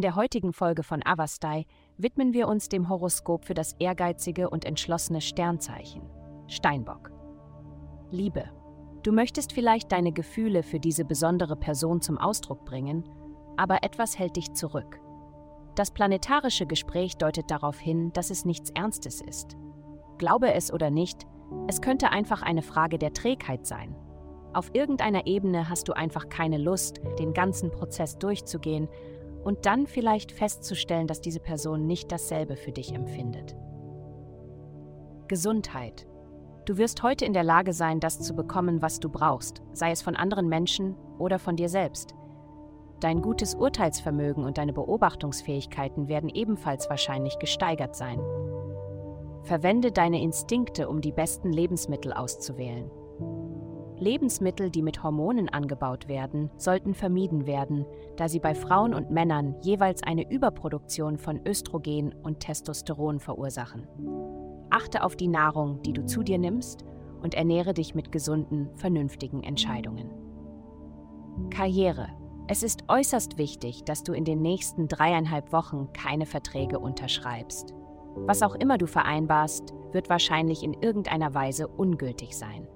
der heutigen Folge von Avastai widmen wir uns dem Horoskop für das ehrgeizige und entschlossene Sternzeichen, Steinbock. Liebe. Du möchtest vielleicht deine Gefühle für diese besondere Person zum Ausdruck bringen, aber etwas hält dich zurück. Das planetarische Gespräch deutet darauf hin, dass es nichts Ernstes ist. Glaube es oder nicht, es könnte einfach eine Frage der Trägheit sein. Auf irgendeiner Ebene hast du einfach keine Lust, den ganzen Prozess durchzugehen und dann vielleicht festzustellen, dass diese Person nicht dasselbe für dich empfindet. Gesundheit. Du wirst heute in der Lage sein, das zu bekommen, was du brauchst, sei es von anderen Menschen oder von dir selbst. Dein gutes Urteilsvermögen und deine Beobachtungsfähigkeiten werden ebenfalls wahrscheinlich gesteigert sein. Verwende deine Instinkte, um die besten Lebensmittel auszuwählen. Lebensmittel, die mit Hormonen angebaut werden, sollten vermieden werden, da sie bei Frauen und Männern jeweils eine Überproduktion von Östrogen und Testosteron verursachen. Achte auf die Nahrung, die du zu dir nimmst, und ernähre dich mit gesunden, vernünftigen Entscheidungen. Karriere. Es ist äußerst wichtig, dass du in den nächsten dreieinhalb Wochen keine Verträge unterschreibst. Was auch immer du vereinbarst, wird wahrscheinlich in irgendeiner Weise ungültig sein.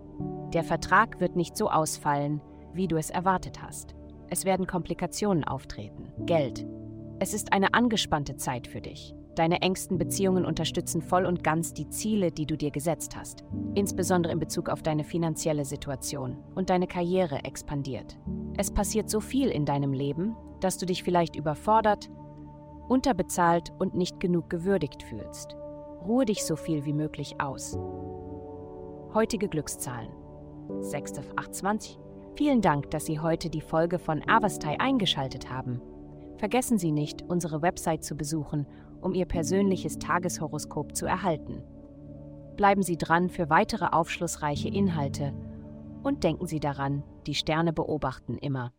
Der Vertrag wird nicht so ausfallen, wie du es erwartet hast. Es werden Komplikationen auftreten. Geld. Es ist eine angespannte Zeit für dich. Deine engsten Beziehungen unterstützen voll und ganz die Ziele, die du dir gesetzt hast, insbesondere in Bezug auf deine finanzielle Situation und deine Karriere expandiert. Es passiert so viel in deinem Leben, dass du dich vielleicht überfordert, unterbezahlt und nicht genug gewürdigt fühlst. Ruhe dich so viel wie möglich aus. Heutige Glückszahlen 6 auf 28. Vielen Dank, dass Sie heute die Folge von Avastai eingeschaltet haben. Vergessen Sie nicht, unsere Website zu besuchen, um Ihr persönliches Tageshoroskop zu erhalten. Bleiben Sie dran für weitere aufschlussreiche Inhalte und denken Sie daran, die Sterne beobachten immer.